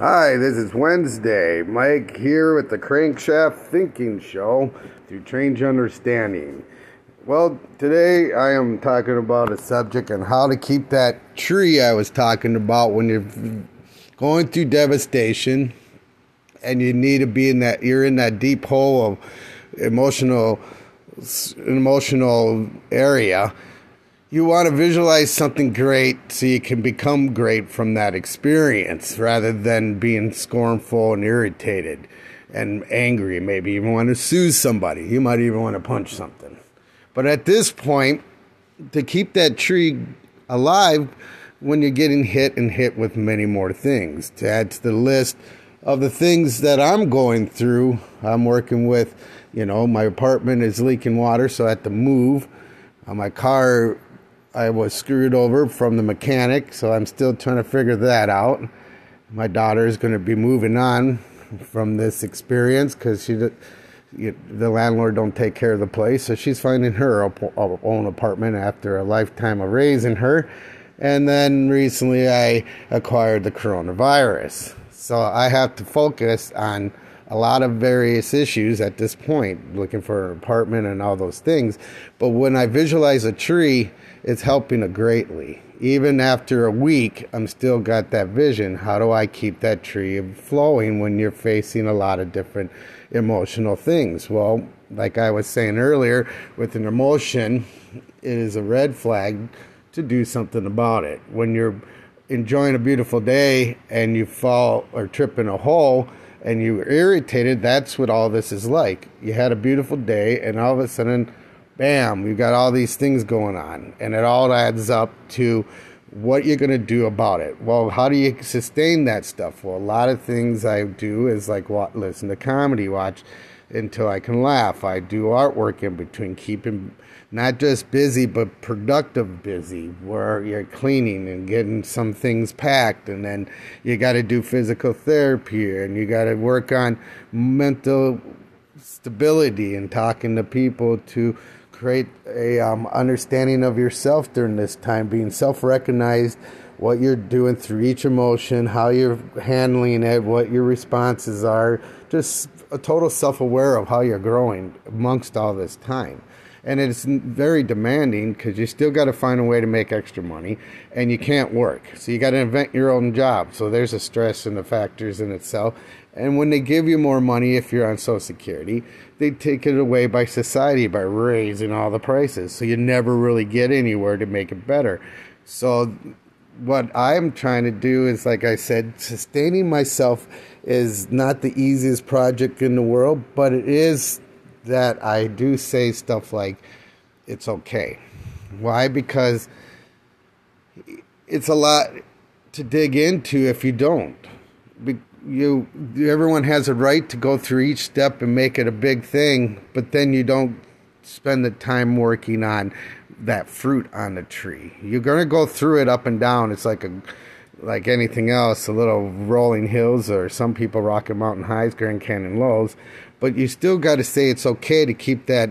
Hi, this is Wednesday. Mike here with the Crankshaft Thinking Show through Change Understanding. Well, today I am talking about a subject on how to keep that tree I was talking about when you're going through devastation and you need to be in that you're in that deep hole of emotional emotional area you want to visualize something great so you can become great from that experience rather than being scornful and irritated and angry. Maybe even want to sue somebody. You might even want to punch something. But at this point, to keep that tree alive when you're getting hit and hit with many more things, to add to the list of the things that I'm going through, I'm working with, you know, my apartment is leaking water, so I have to move. Uh, my car I was screwed over from the mechanic, so I'm still trying to figure that out. My daughter is going to be moving on from this experience because she, the landlord don't take care of the place, so she's finding her uh, own apartment after a lifetime of raising her. And then recently, I acquired the coronavirus, so I have to focus on a lot of various issues at this point, looking for an apartment and all those things. But when I visualize a tree, it's helping greatly. Even after a week, I'm still got that vision. How do I keep that tree flowing when you're facing a lot of different emotional things? Well, like I was saying earlier, with an emotion, it is a red flag to do something about it. When you're enjoying a beautiful day and you fall or trip in a hole, and you're irritated, that's what all this is like. You had a beautiful day, and all of a sudden, bam, you've got all these things going on, and it all adds up to what you're going to do about it. Well, how do you sustain that stuff? Well, a lot of things I do is like what, listen to comedy, watch until I can laugh. I do artwork in between, keeping not just busy but productive busy, where you're cleaning and getting some things packed, and then you got to do physical therapy and you got to work on mental stability and talking to people to create a um, understanding of yourself during this time, being self-recognized what you're doing through each emotion, how you're handling it, what your responses are, just a total self aware of how you're growing amongst all this time. And it's very demanding because you still got to find a way to make extra money and you can't work. So you got to invent your own job. So there's a stress and the factors in itself. And when they give you more money, if you're on Social Security, they take it away by society by raising all the prices. So you never really get anywhere to make it better. So what I'm trying to do is, like I said, sustaining myself is not the easiest project in the world, but it is that I do say stuff like, it's okay. Why? Because it's a lot to dig into if you don't. You, everyone has a right to go through each step and make it a big thing, but then you don't spend the time working on that fruit on the tree. You're going to go through it up and down. It's like a like anything else, a little rolling hills or some people Rocky Mountain highs, Grand Canyon lows, but you still got to say it's okay to keep that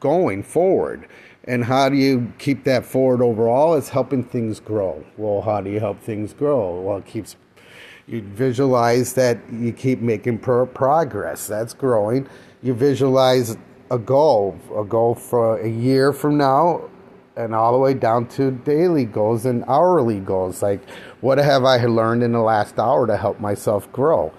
going forward. And how do you keep that forward overall? It's helping things grow. Well, how do you help things grow? Well, it keeps you visualize that you keep making pro- progress. That's growing. You visualize a goal, a goal for a year from now, and all the way down to daily goals and hourly goals. Like, what have I learned in the last hour to help myself grow?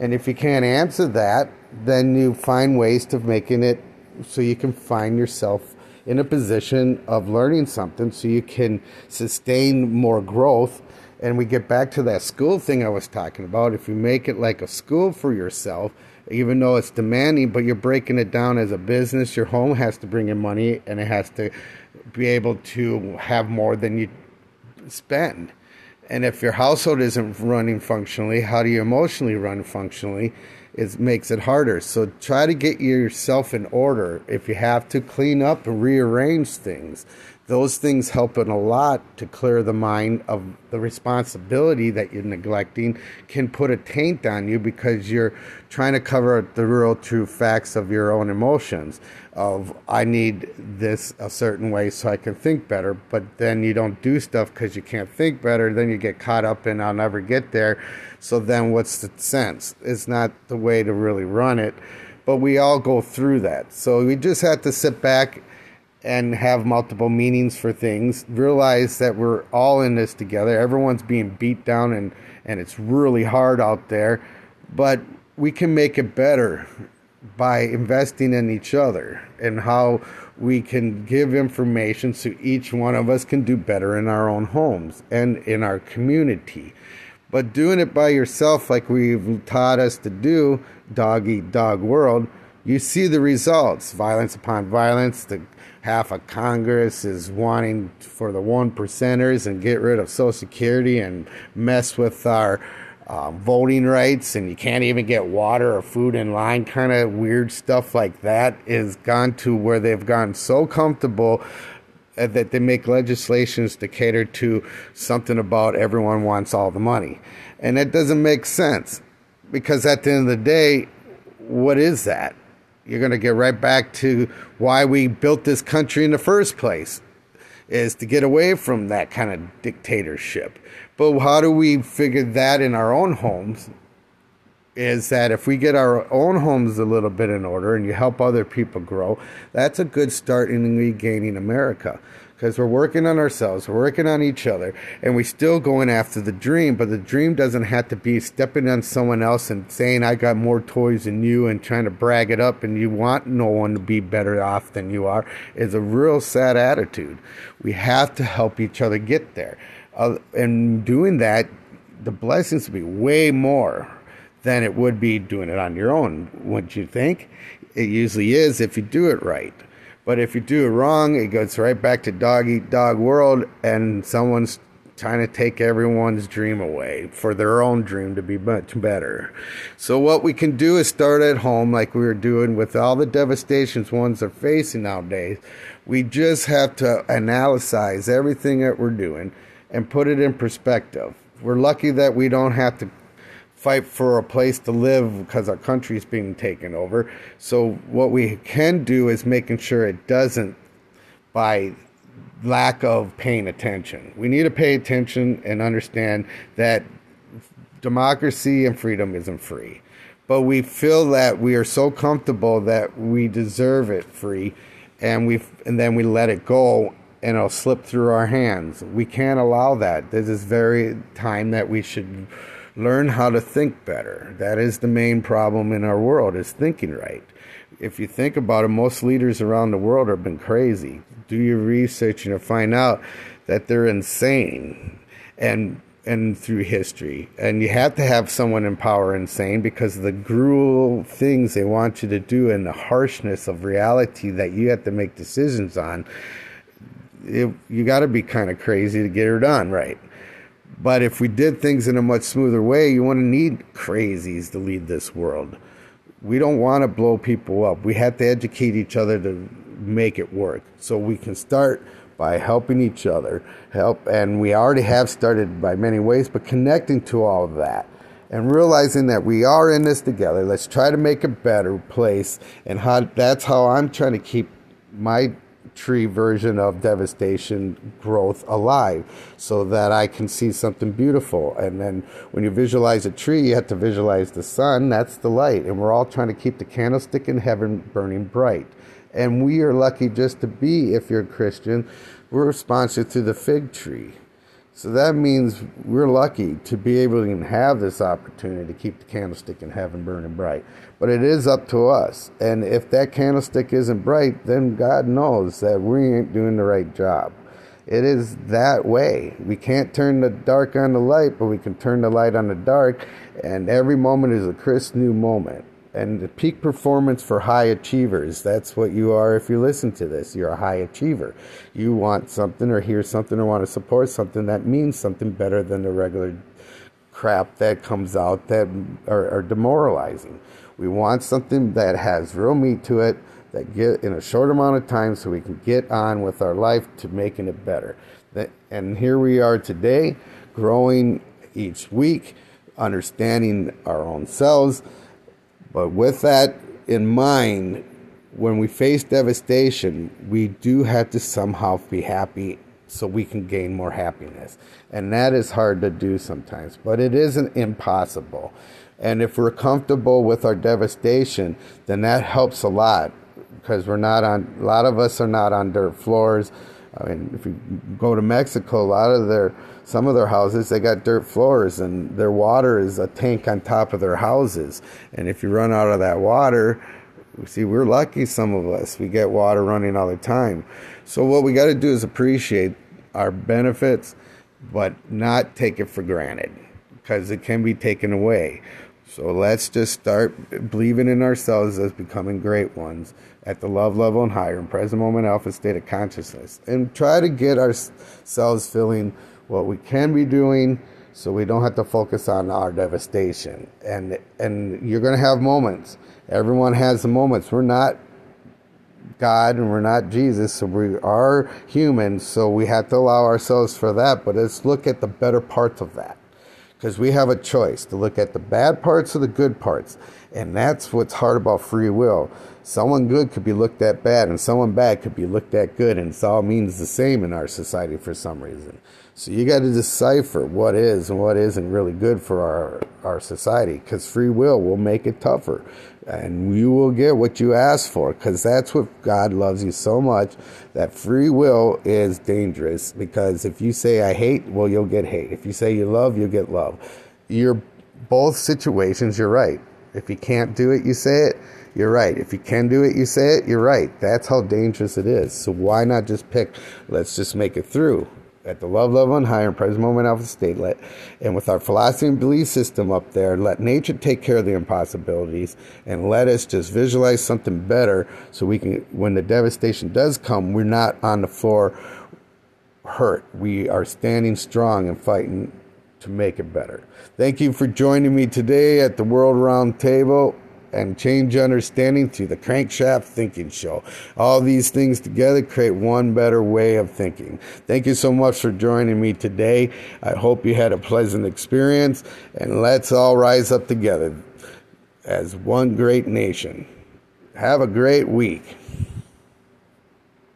And if you can't answer that, then you find ways to making it so you can find yourself in a position of learning something so you can sustain more growth. And we get back to that school thing I was talking about. If you make it like a school for yourself, even though it's demanding, but you're breaking it down as a business. Your home has to bring in money and it has to be able to have more than you spend. And if your household isn't running functionally, how do you emotionally run functionally? It makes it harder. So try to get yourself in order. If you have to clean up and rearrange things, those things helping a lot to clear the mind of the responsibility that you're neglecting can put a taint on you because you're trying to cover the real true facts of your own emotions of i need this a certain way so i can think better but then you don't do stuff because you can't think better then you get caught up in i'll never get there so then what's the sense it's not the way to really run it but we all go through that so we just have to sit back and have multiple meanings for things. Realize that we're all in this together. Everyone's being beat down and, and it's really hard out there. But we can make it better by investing in each other and how we can give information so each one of us can do better in our own homes and in our community. But doing it by yourself, like we've taught us to do, dog eat dog world, you see the results violence upon violence, the half of Congress is wanting for the one percenters and get rid of Social Security and mess with our um, voting rights, and you can't even get water or food in line. Kind of weird stuff like that is gone to where they've gone so comfortable uh, that they make legislations to cater to something about everyone wants all the money. And that doesn't make sense because at the end of the day, what is that? you're going to get right back to why we built this country in the first place is to get away from that kind of dictatorship. But how do we figure that in our own homes? Is that if we get our own homes a little bit in order and you help other people grow, that's a good start in regaining America because we're working on ourselves, we're working on each other, and we're still going after the dream. But the dream doesn't have to be stepping on someone else and saying, I got more toys than you, and trying to brag it up, and you want no one to be better off than you are, is a real sad attitude. We have to help each other get there. Uh, and doing that, the blessings will be way more than it would be doing it on your own, wouldn't you think? It usually is if you do it right. But if you do it wrong, it goes right back to dog eat dog world, and someone's trying to take everyone's dream away for their own dream to be much better. So what we can do is start at home like we were doing with all the devastations ones are facing nowadays. We just have to analyze everything that we're doing and put it in perspective. We're lucky that we don't have to fight for a place to live because our country is being taken over. So what we can do is making sure it doesn't by lack of paying attention. We need to pay attention and understand that democracy and freedom isn't free. But we feel that we are so comfortable that we deserve it free and we and then we let it go and it'll slip through our hands. We can't allow that. This is very time that we should learn how to think better. That is the main problem in our world is thinking right. If you think about it, most leaders around the world have been crazy. Do your research and find out that they're insane and and through history. And you have to have someone in power insane because the gruel things they want you to do and the harshness of reality that you have to make decisions on. It, you got to be kind of crazy to get her done right. But if we did things in a much smoother way, you to need crazies to lead this world. We don't want to blow people up. We have to educate each other to make it work. So we can start by helping each other, help, and we already have started by many ways, but connecting to all of that and realizing that we are in this together. Let's try to make a better place, and how that's how I'm trying to keep my tree version of devastation growth alive so that I can see something beautiful. And then when you visualize a tree, you have to visualize the sun. That's the light. And we're all trying to keep the candlestick in heaven burning bright. And we are lucky just to be, if you're a Christian, we're sponsored through the fig tree. So that means we're lucky to be able to have this opportunity to keep the candlestick in heaven burning bright. But it is up to us. And if that candlestick isn't bright, then God knows that we ain't doing the right job. It is that way. We can't turn the dark on the light, but we can turn the light on the dark. And every moment is a crisp new moment and the peak performance for high achievers. That's what you are if you listen to this. You're a high achiever. You want something or hear something or want to support something that means something better than the regular crap that comes out that are, are demoralizing. We want something that has real meat to it, that get in a short amount of time so we can get on with our life to making it better. And here we are today, growing each week, understanding our own selves. But with that in mind, when we face devastation, we do have to somehow be happy so we can gain more happiness. And that is hard to do sometimes, but it isn't impossible. And if we're comfortable with our devastation, then that helps a lot because we're not on, a lot of us are not on dirt floors. I mean, if you go to Mexico, a lot of their, some of their houses, they got dirt floors and their water is a tank on top of their houses. And if you run out of that water, see, we're lucky, some of us. We get water running all the time. So, what we got to do is appreciate our benefits, but not take it for granted because it can be taken away. So, let's just start believing in ourselves as becoming great ones at the love level and higher in present moment alpha state of consciousness and try to get ourselves feeling what we can be doing so we don't have to focus on our devastation and and you're going to have moments everyone has the moments we're not God and we're not Jesus, so we are human, so we have to allow ourselves for that. But let's look at the better parts of that. Because we have a choice to look at the bad parts or the good parts. And that's what's hard about free will. Someone good could be looked at bad, and someone bad could be looked at good, and it all means the same in our society for some reason. So you got to decipher what is and what isn't really good for our, our society because free will will make it tougher. And you will get what you ask for because that's what God loves you so much that free will is dangerous because if you say I hate, well, you'll get hate. If you say you love, you'll get love. You're both situations, you're right. If you can't do it, you say it, you're right. If you can do it, you say it, you're right. That's how dangerous it is. So why not just pick, let's just make it through at the love level and higher, present moment alpha state. Let, and with our philosophy and belief system up there, let nature take care of the impossibilities and let us just visualize something better so we can, when the devastation does come, we're not on the floor hurt. We are standing strong and fighting to make it better. Thank you for joining me today at the World Round Table and change understanding through the Crankshaft Thinking Show. All these things together create one better way of thinking. Thank you so much for joining me today. I hope you had a pleasant experience, and let's all rise up together as one great nation. Have a great week.